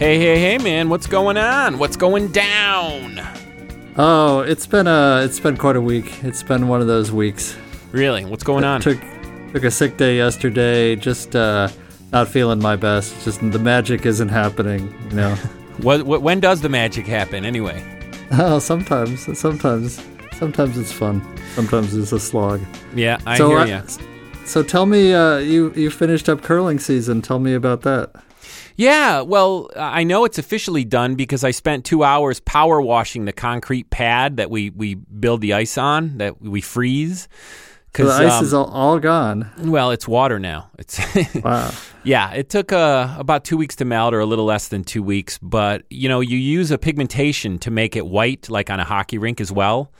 Hey, hey, hey, man! What's going on? What's going down? Oh, it's been a it's been quite a week. It's been one of those weeks. Really? What's going on? Took took a sick day yesterday. Just uh, not feeling my best. Just the magic isn't happening. You know. What, what, when does the magic happen anyway? oh, sometimes, sometimes, sometimes it's fun. Sometimes it's a slog. Yeah, I So, hear uh, you. So tell me, uh, you you finished up curling season. Tell me about that. Yeah, well, I know it's officially done because I spent two hours power washing the concrete pad that we, we build the ice on, that we freeze. So the ice um, is all, all gone. well, it's water now. It's Wow. yeah. It took uh, about two weeks to melt, or a little less than two weeks. But you know, you use a pigmentation to make it white, like on a hockey rink as well.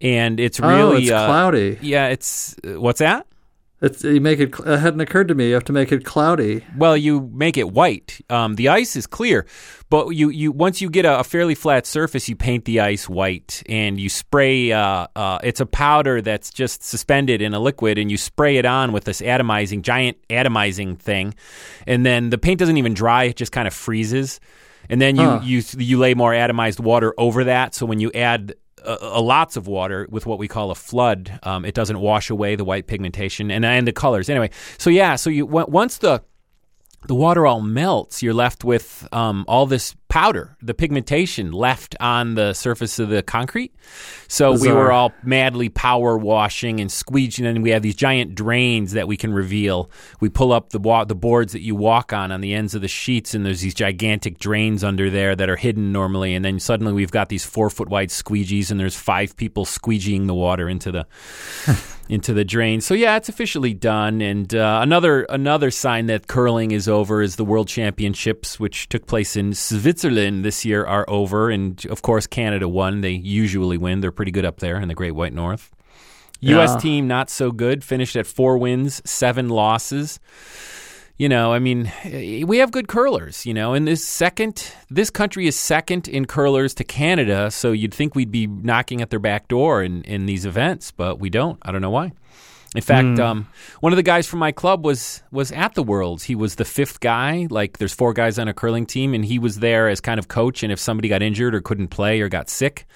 And it's really oh, it's uh, cloudy. Yeah, it's uh, what's that? It's you make it. It hadn't occurred to me. You have to make it cloudy. Well, you make it white. Um, the ice is clear, but you, you once you get a, a fairly flat surface, you paint the ice white and you spray. Uh, uh, it's a powder that's just suspended in a liquid, and you spray it on with this atomizing giant atomizing thing, and then the paint doesn't even dry; it just kind of freezes. And then you, Huh. you you lay more atomized water over that. So when you add a, lots of water with what we call a flood, um, it doesn't wash away the white pigmentation and and the colors. Anyway, so yeah, so you once the the water all melts, you're left with um, all this powder, the pigmentation left on the surface of the concrete. So we were all madly power washing and squeeging, and we have these giant drains that we can reveal. We pull up the wa- the boards that you walk on on the ends of the sheets, and there's these gigantic drains under there that are hidden normally. And then suddenly we've got these four foot wide squeegees, and there's five people squeegeeing the water into the into the drain. So yeah, it's officially done. And uh, another another sign that curling is over is the World Championships, which took place in Switzerland this year, are over. And of course, Canada won. They usually win. They're pretty good up there in the Great White North. U.S. Yeah. team not so good. Finished at four wins, seven losses. You know, I mean, eh, we have good curlers. You know, and this second, this country is second in curlers to Canada. So you'd think we'd be knocking at their back door in in these events, but we don't. I don't know why. In fact, um, one of the guys from my club was was at the Worlds. He was the fifth guy. Like, there's four guys on a curling team, and he was there as kind of coach. And if somebody got injured or couldn't play or got sick,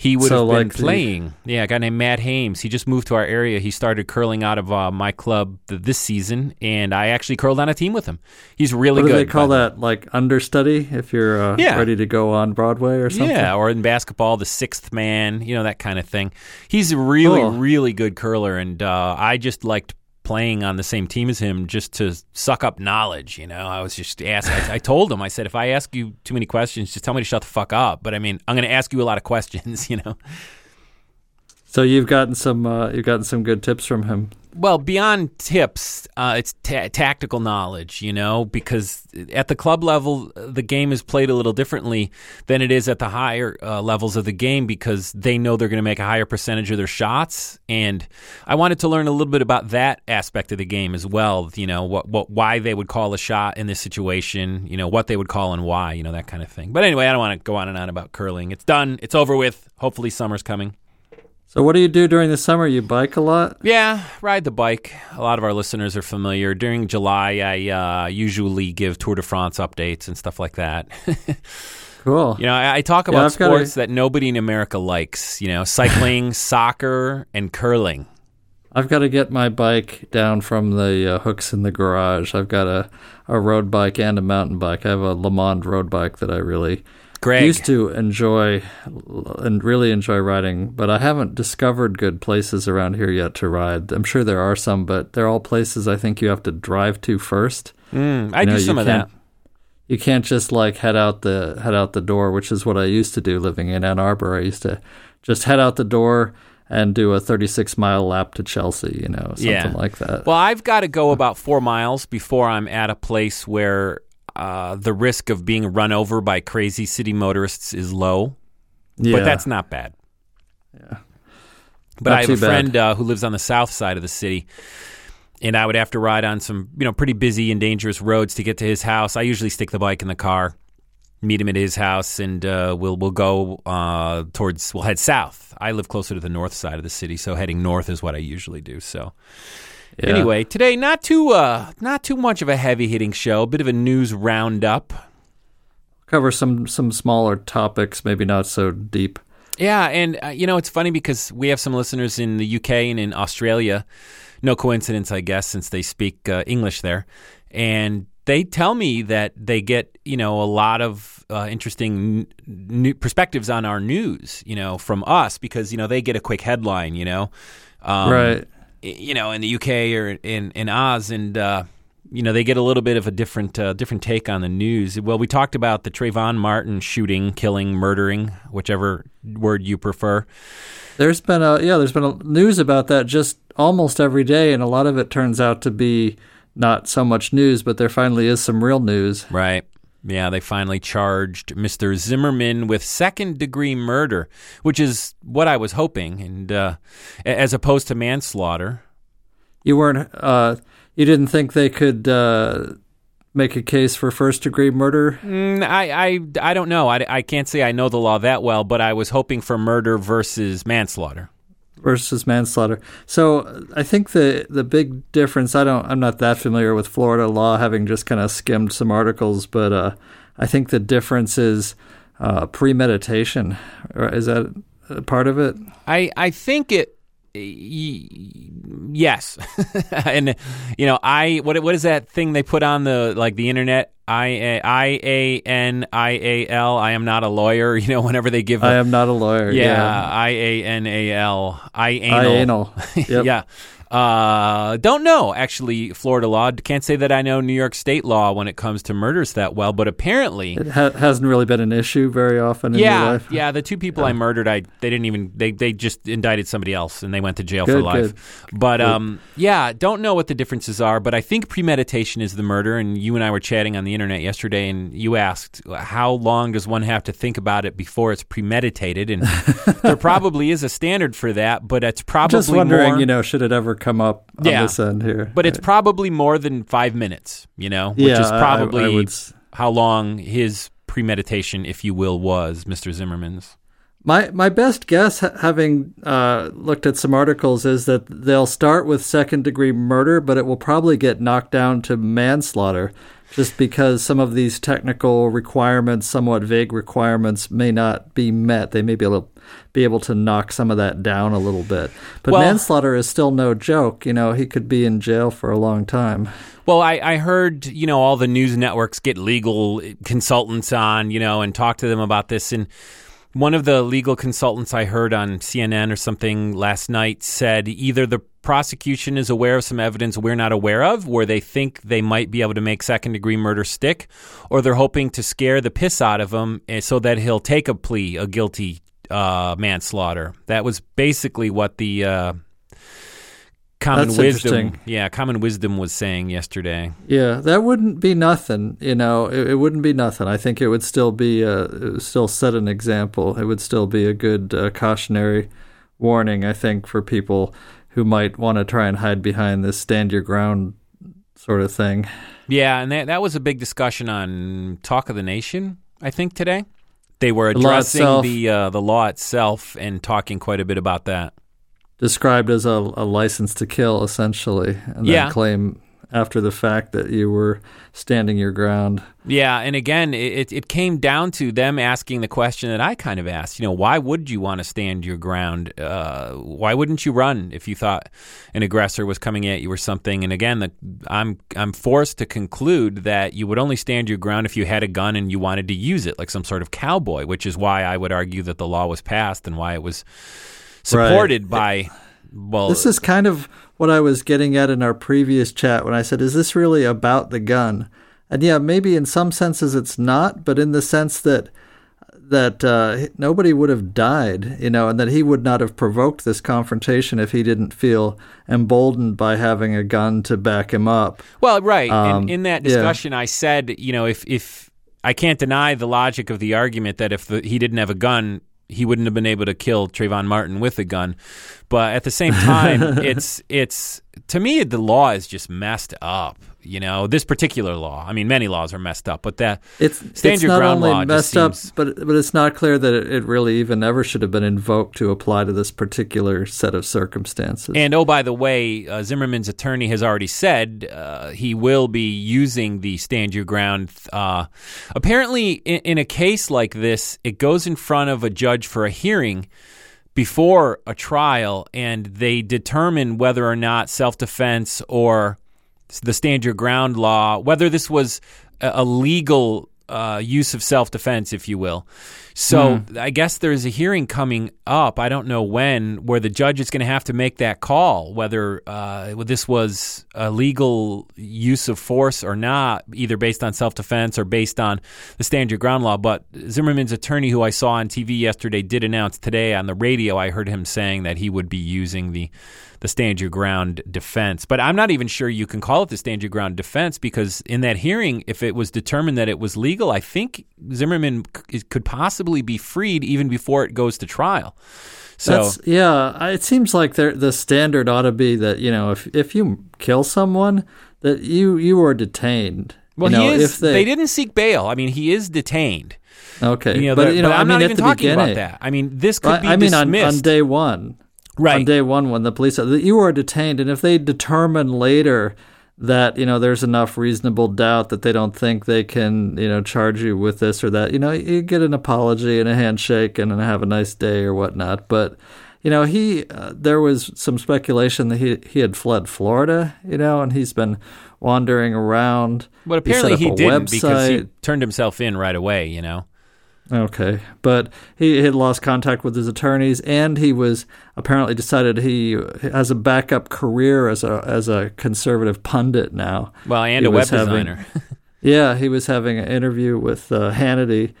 he would So, have been like the- playing. Yeah, a guy named Matt Hames. He just moved to our area. He started curling out of uh, my club th- this season, and I actually curled on a team with him. He's really What do good. they call that? Like understudy if you're uh, Yeah. ready to go on Broadway or something. Yeah, or in basketball, the sixth man, you know, that kind of thing. He's a really, Cool. really good curler, and uh, I just liked playing on the same team as him just to suck up knowledge. You know, I was just asking. I, I told him, I said, if I ask you too many questions, just tell me to shut the fuck up. But I mean, I'm going to ask you a lot of questions. You know. So you've gotten some uh, you've gotten some good tips from him. Well, beyond tips, uh, it's ta- tactical knowledge, you know, because at the club level, the game is played a little differently than it is at the higher uh, levels of the game because they know they're going to make a higher percentage of their shots. And I wanted to learn a little bit about that aspect of the game as well, you know, what, what, why they would call a shot in this situation, you know, what they would call and why, you know, that kind of thing. But anyway, I don't want to go on and on about curling. It's done, it's over with. Hopefully, summer's coming. So what do you do during the summer? You bike a lot. Yeah, ride the bike. A lot of our listeners are familiar. During July, I uh, usually give Tour de France updates and stuff like that. Cool. you know, I, I talk about gotta- sports that nobody in America likes. You know, cycling, soccer, and curling. I've got to get my bike down from the uh, hooks in the garage. I've got a, a road bike and a mountain bike. I have a LeMond road bike that I really Greg, used to enjoy and really enjoy riding, but I haven't discovered good places around here yet to ride. I'm sure there are some, but they're all places I think you have to drive to first. Mm, I You know, do some of that. can't- You can't just like head out the head out the door, which is what I used to do living in Ann Arbor. I used to just head out the door and do a 36 mile lap to Chelsea, you know, something Yeah. like that. Well, I've got to go about four miles before I'm at a place where uh, the risk of being run over by crazy city motorists is low. yeah. But that's not bad. Yeah. But Not I have a friend uh, who lives on the south side of the city, and I would have to ride on some, you know, pretty busy and dangerous roads to get to his house. I usually stick the bike in the car, meet him at his house, and uh, we'll we'll go uh, towards. We'll head south. I live closer to the north side of the city, so heading north is what I usually do. So. Yeah. Anyway, today not too uh not too much of a heavy hitting show, a bit of a news roundup. cover some some smaller topics, maybe not so deep. Yeah, and uh, you know it's funny because we have some listeners in the UK and in Australia. No coincidence, I guess, since they speak uh, English there, and they tell me that they get you know a lot of uh, interesting n- new perspectives on our news, you know, from us because you know they get a quick headline, you know, um, right. You know, in the UK or in in Oz, and uh, you know they get a little bit of a different uh, different take on the news. Well, we talked about the Trayvon Martin shooting, killing, murdering, whichever word you prefer. There's been a yeah, there's been a news about that just almost every day, and a lot of it turns out to be not so much news, but there finally is some real news. Right. Yeah, they finally charged Mr. Zimmerman with second degree murder, which is what I was hoping, and uh, as opposed to manslaughter. You weren't uh, you didn't think they could uh, make a case for first degree murder? Mm, I, I, I don't know. I, I can't say I know the law that well, but I was hoping for murder versus manslaughter. Versus manslaughter. So I think the the big difference. I don't. I'm not that familiar with Florida law, having just kind of skimmed some articles, but uh, I think the difference is uh, premeditation. Is that part of it? I I think it. Yes, and you know I what what is that thing they put on the like the internet? I A I A N I A L. I am not a lawyer. You know, whenever they give, a, I am not a lawyer. yeah, I A N A L. I I anal. anal. Yep. yeah. Uh, don't know actually Florida law. Can't say that I know New York state law when it comes to murders that well, but apparently It ha- hasn't really been an issue very often in your yeah, life. yeah. The two people I murdered, I they didn't even they they just indicted somebody else and they went to jail for Good, life. But um, yeah, don't know what the differences are. But I think premeditation is the murder. And you and I were chatting on the internet yesterday, and you asked how long does one have to think about it before it's premeditated, and there probably is a standard for that, but it's probably Just wondering, more, you know, should it ever come up on Yeah. this end here? But it's probably more than five minutes, you know, which Yeah, is I- I- probably I would how long his premeditation, if you will, was, Mr. Zimmerman's. My my best guess, having uh, looked at some articles, is that they'll start with second degree murder, but it will probably get knocked down to manslaughter, just because some of these technical requirements, somewhat vague requirements, may not be met. They may be able be able to knock some of that down a little bit. But Well- manslaughter is still no joke. You know, he could be in jail for a long time. Well, I, I heard, you know, all the news networks get legal consultants on, you know, and talk to them about this. And one of the legal consultants I heard on CNN or something last night said either the prosecution is aware of some evidence we're not aware of, where they think they might be able to make second degree murder stick, or they're hoping to scare the piss out of him eh, so that he'll take a plea, a guilty uh, manslaughter. That was basically what the. Uh, Common That's wisdom, yeah. Common wisdom was saying yesterday. Yeah, that wouldn't be nothing. You know, it, it wouldn't be nothing. I think it would still be uh, it would still set an example. It would still be a good uh, cautionary warning. I think for people who might want to try and hide behind this stand your ground sort of thing. Yeah, and that that was a big discussion on Talk of the Nation. I think today they were The addressing itself. the uh, the law itself and talking quite a bit about that. Described as a, a license to kill, essentially, and then Yeah. claim after the fact that you were standing your ground. Yeah, and again, it, it- it came down to them asking the question that I kind of asked. You know, why would you want to stand your ground? Uh, why wouldn't you run if you thought an aggressor was coming at you or something? And again, the, I'm I'm forced to conclude that you would only stand your ground if you had a gun and you wanted to use it, like some sort of cowboy. Which is why I would argue that the law was passed and why it was supported by. Well, This is kind of what I was getting at in our previous chat when I said, is this really about the gun? And yeah, maybe in some senses it's not, but in the sense that that uh, nobody would have died, you know, and that he would not have provoked this confrontation if he didn't feel emboldened by having a gun to back him up. Well, right. Um, in, in that yeah. discussion, I said, you know, if if I can't deny the logic of the argument that if the, he didn't have a gun, he wouldn't have been able to kill Trayvon Martin with a gun. But at the same time, it's it's to me the law is just messed up. You know, this particular law. I mean, many laws are messed up, but that It's stand it's your not ground only messed up, seems- but but it's not clear that it, it really even ever should have been invoked to apply to this particular set of circumstances. And oh, by the way, uh, Zimmerman's attorney has already said uh, he will be using the stand your ground. Uh, apparently, in, in a case like this, it goes in front of a judge for a hearing before a trial, and they determine whether or not self defense or the stand your ground law, whether this was a, legal uh, use of self defense, if you will. So I guess there's a hearing coming up. I don't know when, where the judge is going to have to make that call whether uh, this was a legal use of force or not, either based on self defense or based on the stand your ground law. But Zimmerman's attorney, who I saw on TV yesterday, did announce today on the radio. I heard him saying that he would be using the the stand your ground defense. But I'm not even sure you can call it the stand your ground defense because in that hearing, if it was determined that it was legal, I think Zimmerman c- could possibly be freed even before it goes to trial. So That's, yeah, it seems like the standard ought to be that you know if if you kill someone that you you are detained. well, you know, he is. If They, they, didn't seek bail. I mean, he is detained. okay, You know, but you know, but I I'm mean, not even talking about that. I mean, this could I, be I mean, on, dismissed. on day one, Right. On day one, when the police that you are detained, and if they determine later that you know there's enough reasonable doubt that they don't think they can you know charge you with this or that, you know, you get an apology and a handshake and then have a nice day or whatnot. But you know, he uh, there was some speculation that he he had fled Florida, you know, and he's been wandering around. but apparently he, he, set up a didn't because he turned himself in right away. You know. Okay, but he had lost contact with his attorneys, and he was apparently decided he has a backup career as a as a conservative pundit now. Well, and He a web having- designer. Yeah, he was having an interview with uh, Hannity,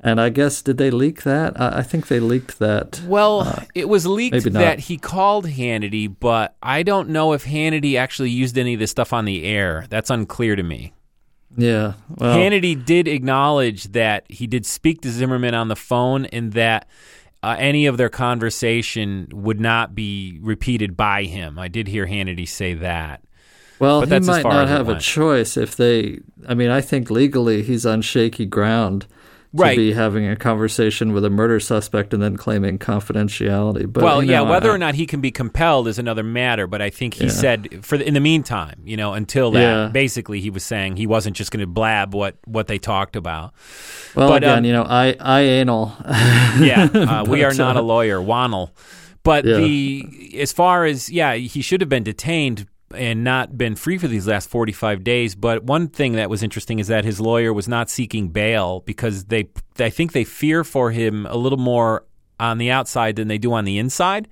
and I guess did they leak that? I, I think they leaked that. Well, it was leaked Uh, that he called Hannity, but I don't know if Hannity actually used any of this stuff on the air. That's unclear to me. Yeah, well, Hannity did acknowledge that he did speak to Zimmerman on the phone and that uh, any of their conversation would not be repeated by him. I did hear Hannity say that. well, but he might not have a choice if they. I mean, I think legally he's on shaky ground. To Right. be having a conversation with a murder suspect and then claiming confidentiality. But well, you yeah, whether I- or not he can be compelled is another matter. But I think he Yeah. said for the, in the meantime, you know, until that, Yeah. basically, he was saying he wasn't just going to blab what what they talked about. Well, But, again, um, you know, I I anal. yeah, uh, we are not uh, a lawyer, Wannell. But Yeah. the as far as yeah, he should have been detained and not been free for these last 45 days. But one thing that was interesting is that his lawyer was not seeking bail because they I think they fear for him a little more on the outside than they do on the inside.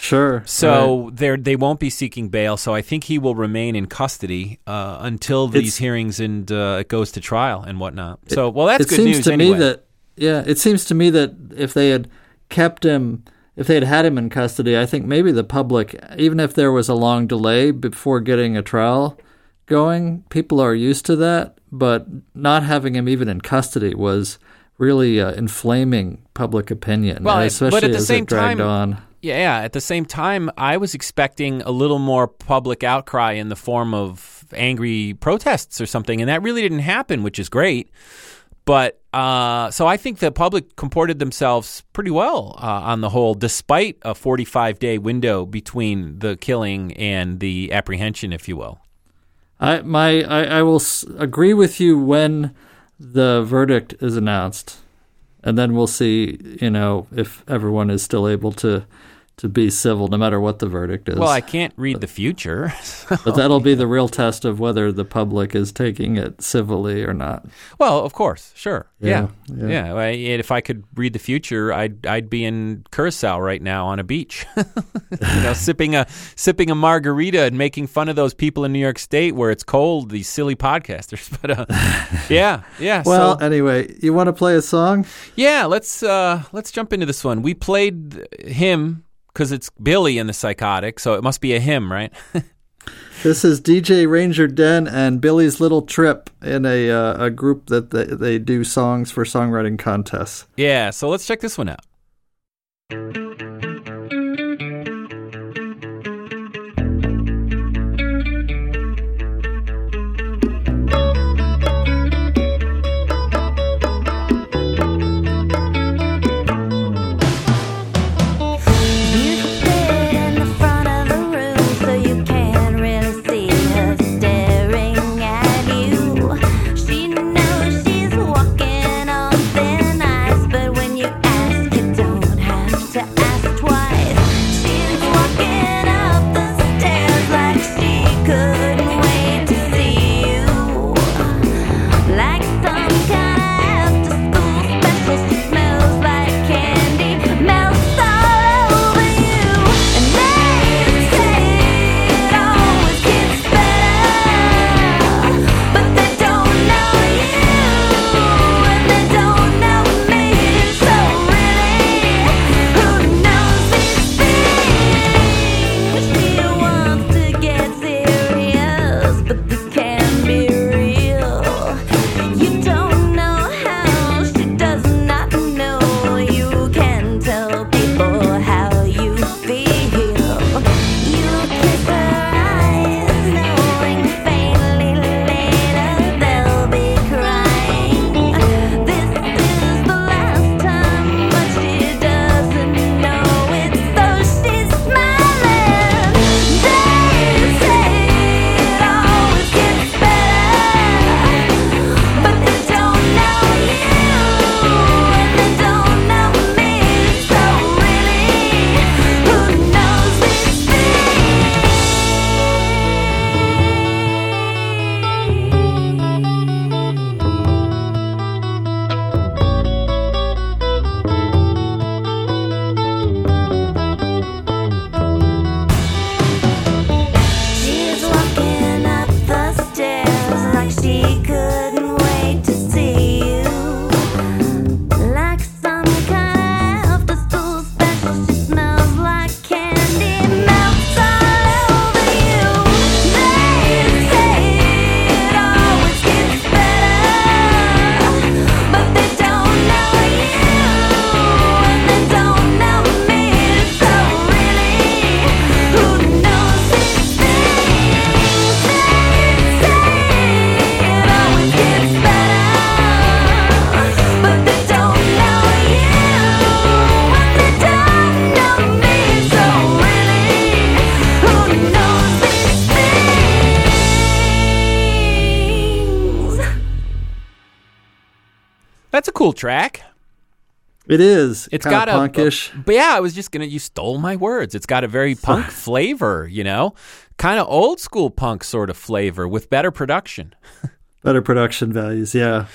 Sure. So they're they won't be seeking bail. So I think he will remain in custody uh, until these It's- hearings and uh, it goes to trial and whatnot. So well, that's it good seems news to anyway. me that yeah, it seems to me that if they had kept him, if they had had him in custody, I think maybe the public, even if there was a long delay before getting a trial going, people are used to that. But not having him even in custody was really uh, inflaming public opinion, Well, especially but at the as same it dragged time- on. Yeah, yeah. At the same time, I was expecting a little more public outcry in the form of angry protests or something, and that really didn't happen, which is great. But uh, so I think the public comported themselves pretty well uh, on the whole, despite a 45 day window between the killing and the apprehension, if you will. I my I, I will s- agree with you when the verdict is announced, and then we'll see. You know if everyone is still able to to be civil, no matter what the verdict is. Well, I can't read the future. but that'll be the real test of whether the public is taking it civilly or not. well, of course, sure. Yeah. Yeah, Yeah. yeah. If I could read the future, I'd I'd be in Curacao right now on a beach. you know, sipping a sipping a margarita and making fun of those people in New York State where it's cold, these silly podcasters. But uh, yeah, yeah. Well, so, anyway, you want to play a song? Yeah, let's uh, let's jump into this one. We played him because it's Billy and the Psychotic, so it must be a hymn, right? This is DJ Ranger Den and Billy's Little Trip in a uh, a group that they, they do songs for songwriting contests. yeah, so let's check this one out. Track. It is. It's got a punkish. but yeah, I was just gonna. You stole my words. It's got a very punk flavor, you know, kind of old school punk sort of flavor with better production. better production values. Yeah,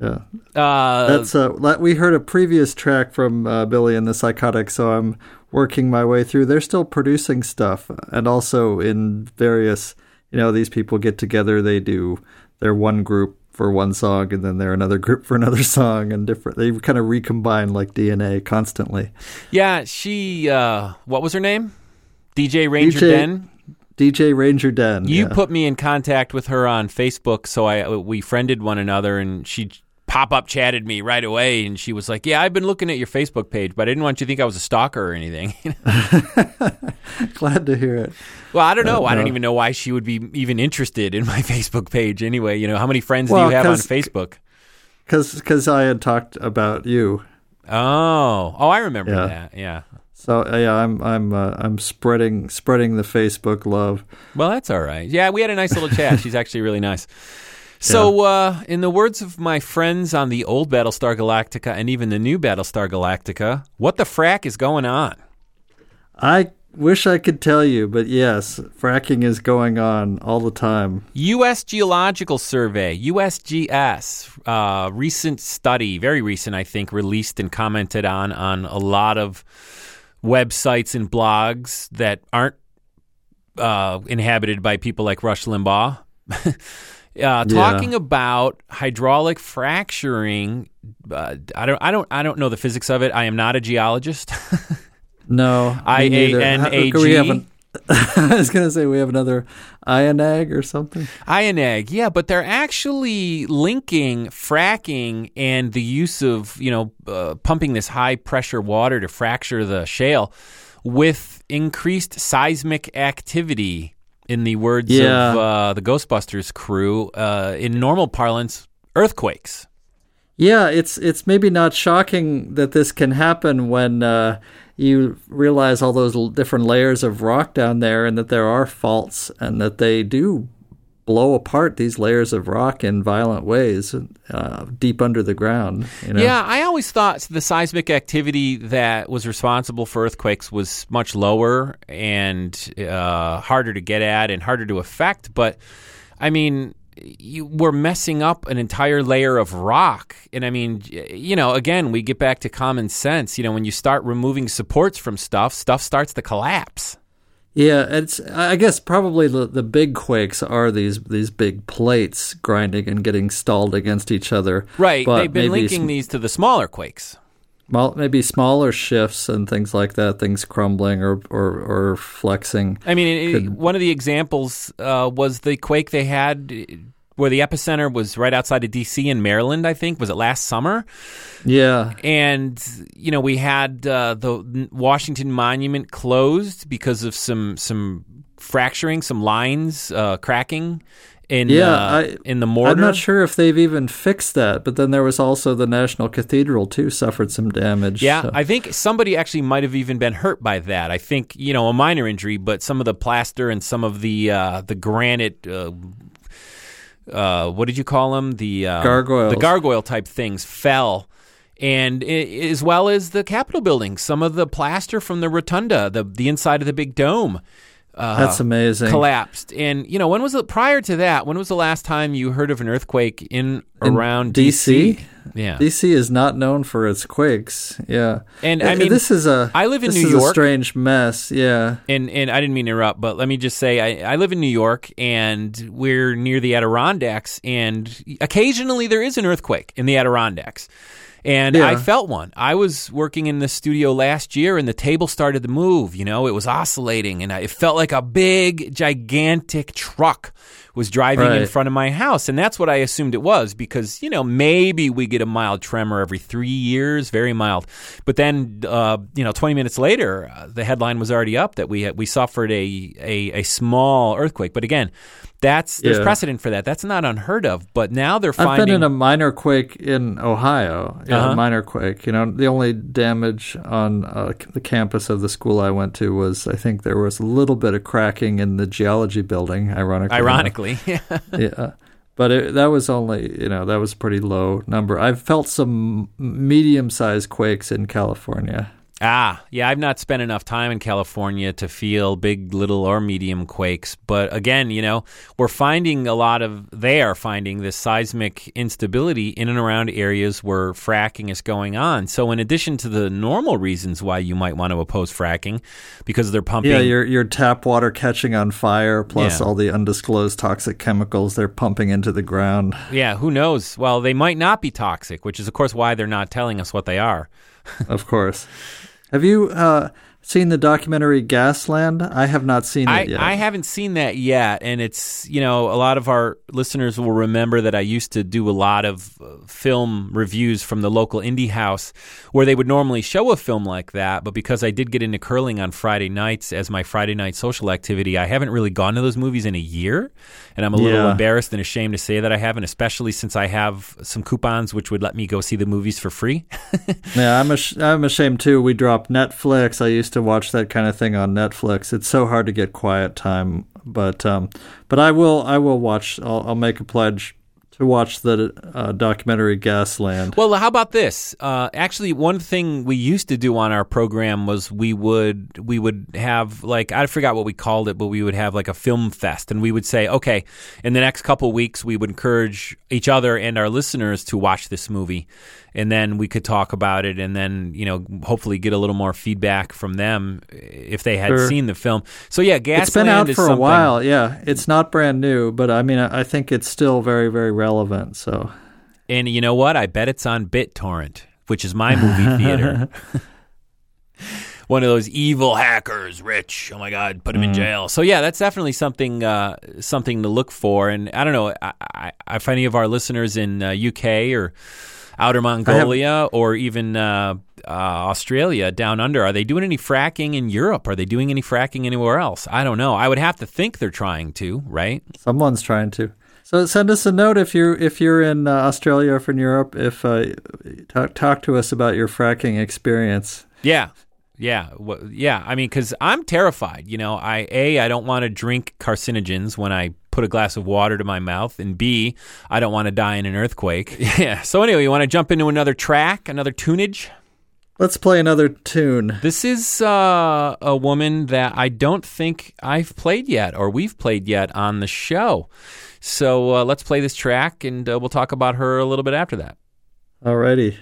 yeah. Uh, That's uh, we heard a previous track from uh, Billy and the Psychotic, so I'm working my way through. They're still producing stuff, and also in various, you know, these people get together. They do their one group for one song, and then they're another group for another song, and different. They kind of recombine like DNA constantly. yeah, she. Uh, what was her name? DJ Ranger DJ Den. DJ Ranger Den. You yeah. put me in contact with her on Facebook, so I we friended one another, and she pop up chatted me right away, and she was like, "Yeah, I've been looking at your Facebook page, but I didn't want you to think I was a stalker or anything." glad to hear it. well, I don't know. I don't even know why she would be even interested in my Facebook page. Anyway, you know, how many friends Well, do you have on Facebook? Because I had talked about you, Oh, oh, I remember Yeah. that. Yeah. so uh, yeah, I'm I'm uh, I'm spreading spreading the Facebook love. Well, that's all right. Yeah, we had a nice little chat. She's actually really nice. So, uh, in the words of my friends on the old Battlestar Galactica and even the new Battlestar Galactica, what the frack is going on? I wish I could tell you, but yes, fracking is going on all the time. U.S. Geological Survey, USGS, uh, recent study, very recent, I think, released and commented on on a lot of websites and blogs that aren't uh, inhabited by people like Rush Limbaugh. Uh, talking about hydraulic fracturing, uh, I don't, I don't, I don't know the physics of it. I am not a geologist. No, I A. N A G. I was gonna say we have another IANAG or something. IANAG, yeah, but they're actually linking fracking and the use of, you know, uh, pumping this high pressure water to fracture the shale with increased seismic activity, in the words Yeah. of uh, the Ghostbusters crew, uh, in normal parlance, earthquakes. Yeah, it's it's maybe not shocking that this can happen when uh, you realize all those different layers of rock down there, and that there are faults, and that they do blow apart these layers of rock in violent ways, uh, deep under the ground. You know? Yeah, I always thought the seismic activity that was responsible for earthquakes was much lower and uh, harder to get at and harder to affect. But I mean, you, we're messing up an entire layer of rock. And I mean, you know, again, we get back to common sense. You know, when you start removing supports from stuff, stuff starts to collapse. Yeah, it's. I guess probably the, the big quakes are these these big plates grinding and getting stalled against each other. Right. But They've been linking sm- these to the smaller quakes. small, maybe smaller shifts and things like that, things crumbling or or, or flexing. I mean, it- one of the examples uh, was the quake they had where the epicenter was right outside of D.C. in Maryland, I think. Was it last summer? Yeah, And, you know, we had uh, the Washington Monument closed because of some, some fracturing, some lines uh, cracking in, Yeah, uh, I- in the mortar. I'm not sure if they've even fixed that. But then there was also the National Cathedral too suffered some damage. Yeah, so- I think somebody actually might have even been hurt by that. I think you know a minor injury, but some of the plaster and some of the uh, the granite. Uh, uh, what did you call them? The uh, Gargoyles. The gargoyle type things fell, and i as well as the Capitol building. Some of the plaster from the rotunda, the the inside of the big dome. Uh, That's amazing. Collapsed, and you know when was it? Prior to that, when was the last time you heard of an earthquake in, In around DC? DC? Yeah, DC is not known for its quakes. Yeah, And, I Uh, mean, this is a. I live in this New is York. A strange mess. Yeah, and and I didn't mean to interrupt, but let me just say I, I live in New York and we're near the Adirondacks, and occasionally there is an earthquake in the Adirondacks. And Yeah. I felt one. I was working in the studio last year, and the table started to move. You know, it was oscillating, and I, it felt like a big, gigantic truck was driving in front of my house, and that's what I assumed it was because you know maybe we get a mild tremor every three years, very mild. But then, uh, you know, twenty minutes later, uh, the headline was already up that we had, we suffered a, a a small earthquake. But again, that's there's Yeah. precedent for that. That's not unheard of. But now they're finding. I've been in a minor quake in Ohio. Yeah, Uh-huh. a minor quake. You know, the only damage on uh, the campus of the school I went to was I think there was a little bit of cracking in the geology building. Ironically, ironically. yeah. But it, that was only, you know, that was a pretty low number. I've felt some medium-sized quakes in California. Ah, yeah, I've not spent enough time in California to feel big, little, or medium quakes. But again, you know, we're finding a lot of, they are finding this seismic instability in and around areas where fracking is going on. So, in addition to the normal reasons why you might want to oppose fracking, because they're pumping. Yeah, your your tap water catching on fire, plus Yeah. all the undisclosed toxic chemicals they're pumping into the ground. yeah, who knows? Well, they might not be toxic, which is, of course, why they're not telling us what they are. Of course. Have you uh, seen the documentary Gasland? I have not seen it I, yet. I haven't seen that yet, and it's you know a lot of our listeners will remember that I used to do a lot of uh, film reviews from the local indie house where they would normally show a film like that, but because I did get into curling on Friday nights as my Friday night social activity, I haven't really gone to those movies in a year, and I'm a little Yeah. embarrassed and ashamed to say that I haven't, especially since I have some coupons which would let me go see the movies for free. Yeah, I'm ash- I'm ashamed too. We dropped Netflix. I used to watch that kind of thing on Netflix. It's so hard to get quiet time, but um, but I will I will watch. I'll, I'll make a pledge to watch the uh, documentary Gasland. Well, how about this? Uh, actually, one thing we used to do on our program was we would we would have like I forgot what we called it, but we would have like a film fest, and we would say, okay, in the next couple weeks, we would encourage each other and our listeners to watch this movie, and then we could talk about it, and then you know hopefully get a little more feedback from them if they had Sure. seen the film. So yeah, Gasland it's been out for a while. Yeah, it's not brand new, but I mean, I think it's still very, very relevant. So And you know what? I bet it's on BitTorrent, which is my movie theater. One of those evil hackers, rich. Oh my God, put him in jail. So yeah, that's definitely something uh, something to look for. And I don't know I, I, if any of our listeners in uh, UK or outer Mongolia or even uh, uh, Australia down under, are they doing any fracking in Europe? Are they doing any fracking anywhere else? I don't know. I would have to think they're trying to, right? someone's trying to. So send us a note if you're if you're in uh, Australia or from Europe. If uh, talk talk to us about your fracking experience. Yeah. Yeah, wh- yeah. I mean, because I'm terrified. You know, I a I don't want to drink carcinogens when I put a glass of water to my mouth, and b I don't want to die in an earthquake. Yeah. So anyway, you want to jump into another track, another tunage? Let's play another tune. This is uh, a woman that I don't think I've played yet, or we've played yet on the show. So uh, let's play this track, and uh, we'll talk about her a little bit after that. Alrighty.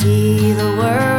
See the world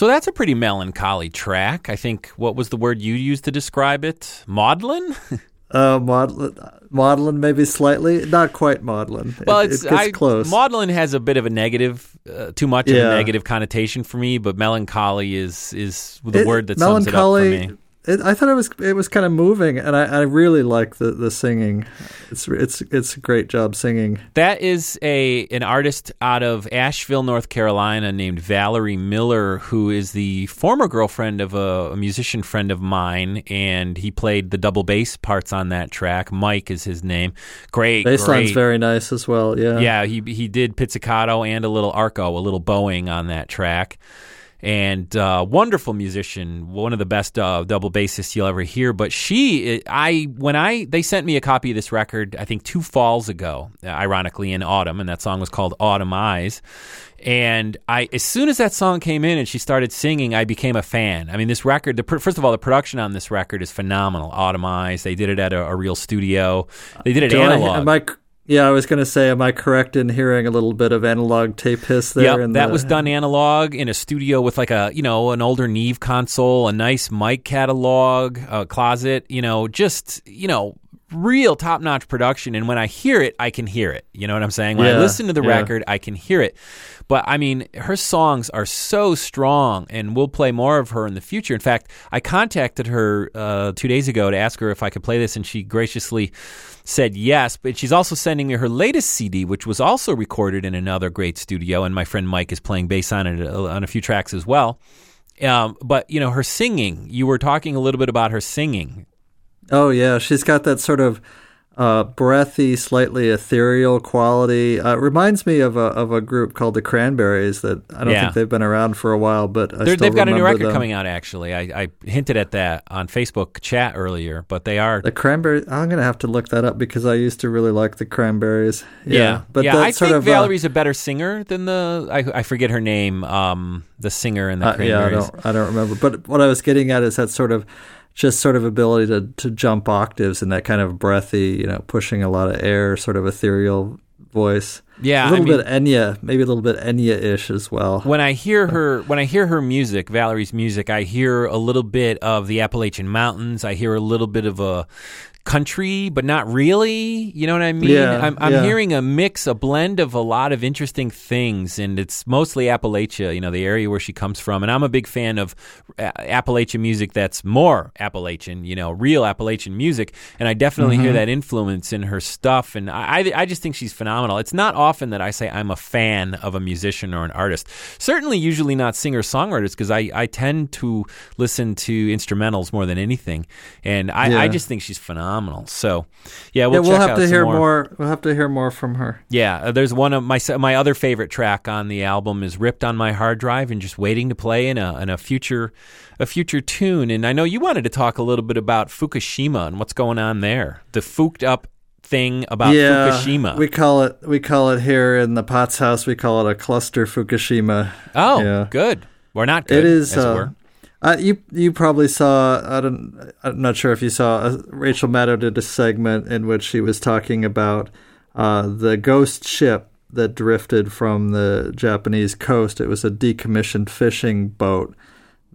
So that's a pretty melancholy track. I think what was the word you used to describe it? Maudlin? Uh, maudlin, maudlin, maybe slightly, not quite maudlin. Well, it, it's it I, close. Maudlin has a bit of a negative, uh, too much of a negative connotation for me. But melancholy is is the It- word that sums it up for me. It, I thought it was it was kind of moving, and I, I really like the, the singing. It's it's it's a great job singing. That is a an artist out of Asheville, North Carolina, named Valorie Miller, who is the former girlfriend of a, a musician friend of mine, and he played the double bass parts on that track. Mike is his name. Great, Bass line's great. very nice as well. Yeah, Yeah, he he did pizzicato and a little arco, a little bowing on that track. And uh, wonderful musician, one of the best uh, double bassists you'll ever hear. But she, I when I they sent me a copy of this record, I think two falls ago, uh, ironically in autumn, and that song was called Autumn Eyes. And I, as soon as that song came in and she started singing, I became a fan. I mean, this record. The, first of all, the production on this record is phenomenal. Autumn Eyes. They did it at a, a real studio. They did it I- analog. am I, yeah, I was going to say, am I correct in hearing a little bit of analog tape hiss there? Yep, that the- was done analog in a studio with like a you know an older Neve console, a nice mic catalog, a closet. You know, just you know real top notch production. And when I hear it, I can hear it. You know what I'm saying? When I listen to the yeah. record, I can hear it. But I mean, her songs are so strong, and we'll play more of her in the future. In fact, I contacted her uh, two days ago to ask her if I could play this, and she graciously said yes. But she's also sending me her latest CD, which was also recorded in another great studio, and my friend Mike is playing bass on it uh, on a few tracks as well. Um, but you know, her singing. You were talking a little bit about her singing. Oh yeah, she's got that sort of uh, breathy, slightly ethereal quality. Uh, it reminds me of a of a group called the Cranberries that I don't Yeah. think they've been around for a while, but still they've got a new record them. coming out. Actually, I, I hinted at that on Facebook chat earlier, but they are. The Cranberries. I'm gonna have to look that up because I used to really like the Cranberries. Yeah, Yeah, but yeah. I think of, uh, Valorie's a better singer than the. I, I forget her name. Um, the singer in the Uh, yeah, I don't, I don't remember. But what I was getting at is that sort of, just sort of ability to to jump octaves and that kind of breathy, you know, pushing a lot of air, sort of ethereal voice. Yeah, a little mean- bit Enya, maybe a little bit Enya-ish as well. when I hear her when I hear her music, Valorie's music, I hear a little bit of the Appalachian Mountains. I hear a little bit of a country, but not really. You know what I mean? Yeah, I'm, I'm yeah. hearing a mix, a blend of a lot of interesting things, and it's mostly Appalachia. You know, the area where she comes from, and I'm a big fan of uh, Appalachian music that's more Appalachian. You know, real Appalachian music, and I definitely Mm-hmm. hear that influence in her stuff. And I, I, I just think she's phenomenal. It's not often that I say I'm a fan of a musician or an artist. Certainly, usually not singer songwriters because I, I tend to listen to instrumentals more than anything, and I, I just think she's phenomenal. So, yeah, yeah, we'll, we'll check have to hear more. more. We'll have to hear more from her. Yeah, uh, there's one of my my other favorite track on the album is ripped on my hard drive and just waiting to play in a in a future a future tune. And I know you wanted to talk a little bit about Fukushima and what's going on there. The fooked up thing about yeah, Fukushima. we call it we call it here in the Potts house. We call it a cluster Fukushima. oh, yeah. good. We're not good. It is. Uh. Uh, you you probably saw. I don't. I'm not sure if you saw. Uh, Rachel Maddow did a segment in which she was talking about uh, the ghost ship that drifted from the Japanese coast. It was a decommissioned fishing boat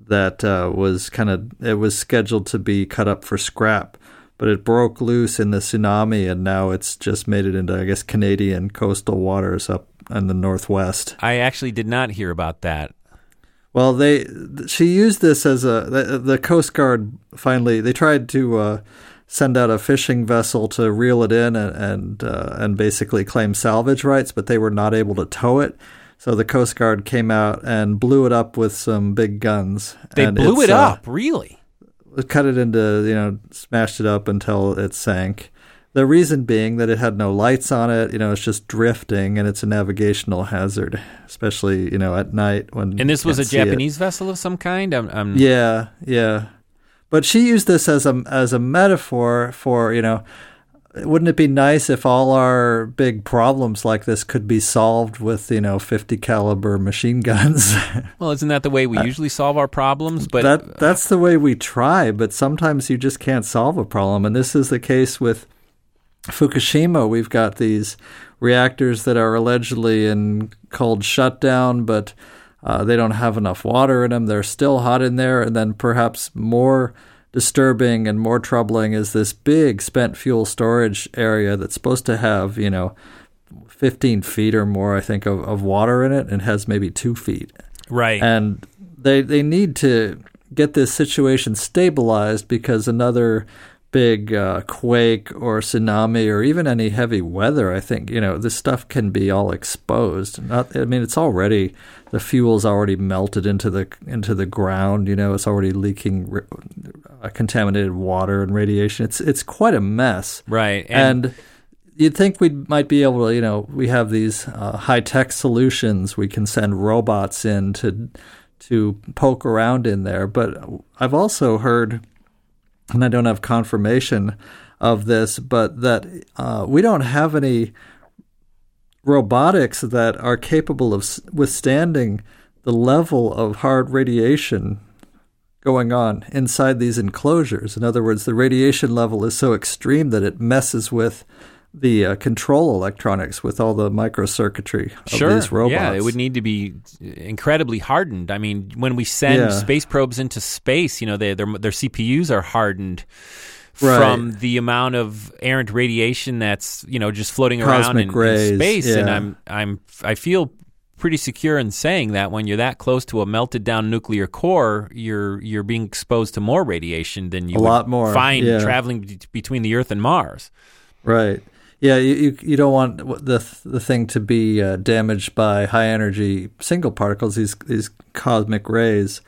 that uh, was kind of. It was scheduled to be cut up for scrap, but it broke loose in the tsunami, and now it's just made it into, I guess, Canadian coastal waters up in the northwest. I actually did not hear about that. Well, they she used this as a the, the Coast Guard finally they tried to uh, send out a fishing vessel to reel it in and and, uh, and basically claim salvage rights, but they were not able to tow it. So the Coast Guard came out and blew it up with some big guns. They blew it uh, up, really. cut it into you know smashed it up until it sank. The reason being that it had no lights on it, you know, it's just drifting and it's a navigational hazard, especially you know at night when. And this was a see it. Japanese vessel of some kind. I'm, I'm Yeah, yeah. But she used this as a as a metaphor for you know, wouldn't it be nice if all our big problems like this could be solved with you know fifty caliber machine guns? Well, isn't that the way we usually solve our problems? But that that's the way we try, but sometimes you just can't solve a problem, and this is the case with Fukushima. We've got these reactors that are allegedly in cold shutdown, but uh, they don't have enough water in them. They're still hot in there. And then perhaps more disturbing and more troubling is this big spent fuel storage area that's supposed to have, you know, 15 feet or more, I think, of, of water in it and has maybe two feet. Right. And they they need to get this situation stabilized because another big uh, quake or tsunami or even any heavy weather, I think you know this stuff can be all exposed. Not, I mean, it's already the fuel's already melted into the into the ground. You know, it's already leaking uh, contaminated water and radiation. It's it's quite a mess. right. And, you'd think we might be able to, you know, we have these uh, high tech solutions. We can send robots in to to poke around in there. But I've also heard, and I don't have confirmation of this, but that uh, we don't have any robotics that are capable of withstanding the level of hard radiation going on inside these enclosures. In other words, the radiation level is so extreme that it messes with the uh, control electronics with all the microcircuitry of Sure. these robots. Yeah, it would need to be incredibly hardened. I mean, when we send Yeah. space probes into space, you know, they, their their CPUs are hardened Right. from the amount of errant radiation that's you know just floating around Cosmic in, in rays, space. And. I'm I'm I feel pretty secure in saying that when you're that close to a melted down nuclear core, you're you're being exposed to more radiation than you A would lot more, find yeah. traveling be- between the Earth and Mars. Right. Yeah, you, you you don't want the the thing to be uh, damaged by high energy single particles, these these cosmic rays.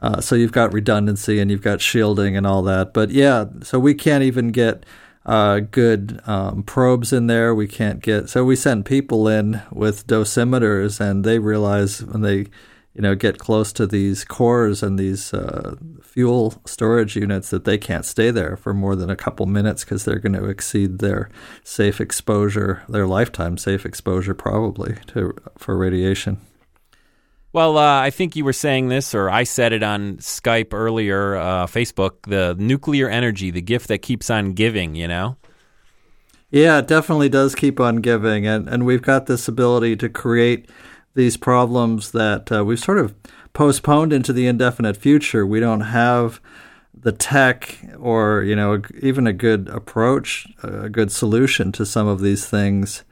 Uh, so you've got redundancy and you've got shielding and all that. But yeah, so we can't even get uh, good um, probes in there. We can't get so we send people in with dosimeters, and they realize when they you know get close to these cores and these uh, fuel storage units that they can't stay there for more than a couple minutes because they're going to exceed their safe exposure, their lifetime safe exposure probably to for radiation. Well, uh, I think you were saying this, or I said it on Skype earlier, uh, Facebook. The nuclear energy, the gift that keeps on giving. You know. Yeah, it definitely does keep on giving, and and we've got this ability to create these problems that uh, we've sort of postponed into the indefinite future. We don't have the tech or you know even a good approach, a good solution to some of these things.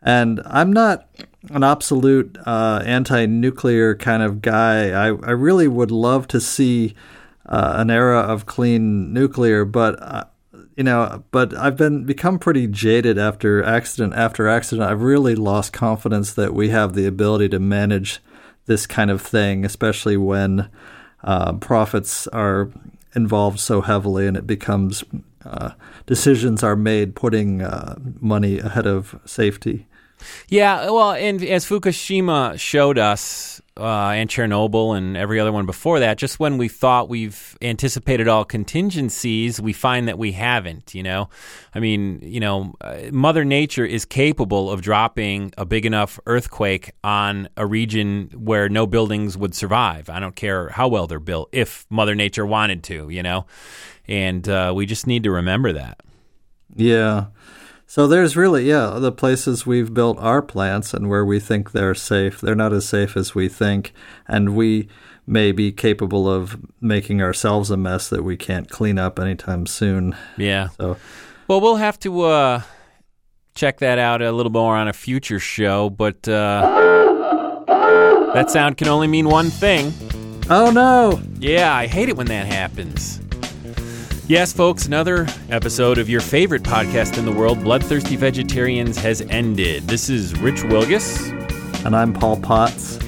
And I'm not an absolute uh, anti-nuclear kind of guy. I I really would love to see uh, an era of clean nuclear, but. You know, but I've been become pretty jaded after accident after accident. I've really lost confidence that we have the ability to manage this kind of thing, especially when uh, profits are involved so heavily, and it becomes uh, decisions are made putting uh, money ahead of safety. Yeah, well, and as Fukushima showed us, uh, and Chernobyl, and every other one before that, just when we thought we've anticipated all contingencies, we find that we haven't. You know, I mean, you know, uh, Mother Nature is capable of dropping a big enough earthquake on a region where no buildings would survive. I don't care how well they're built, if Mother Nature wanted to. You know, and uh, we just need to remember that. Yeah. So there's really, yeah, the places we've built our plants and where we think they're safe, they're not as safe as we think. And we may be capable of making ourselves a mess that we can't clean up anytime soon. Yeah. So, Well, we'll have to uh, check that out a little more on a future show, but uh, that sound can only mean one thing. oh no! Yeah, I hate it when that happens. Yes, folks, another episode of your favorite podcast in the world, Bloodthirsty Vegetarians, has ended. This is Rich Wilgus, And I'm Paul Potts.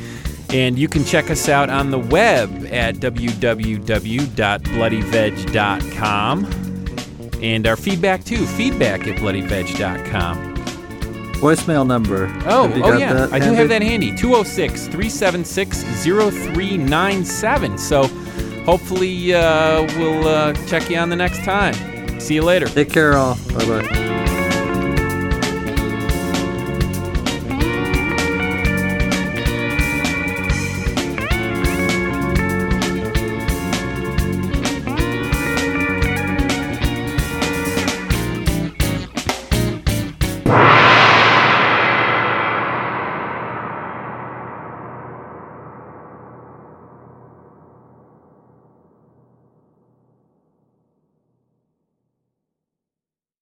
and you can check us out on the web at www.bloodyveg.com. And our feedback, too, feedback at bloodyveg.com. Voicemail number. Oh, oh yeah, I do handy? have that handy. 206 376 0397. So hopefully uh, we'll uh, check you on the next time. See you later. Take care, all. Bye bye.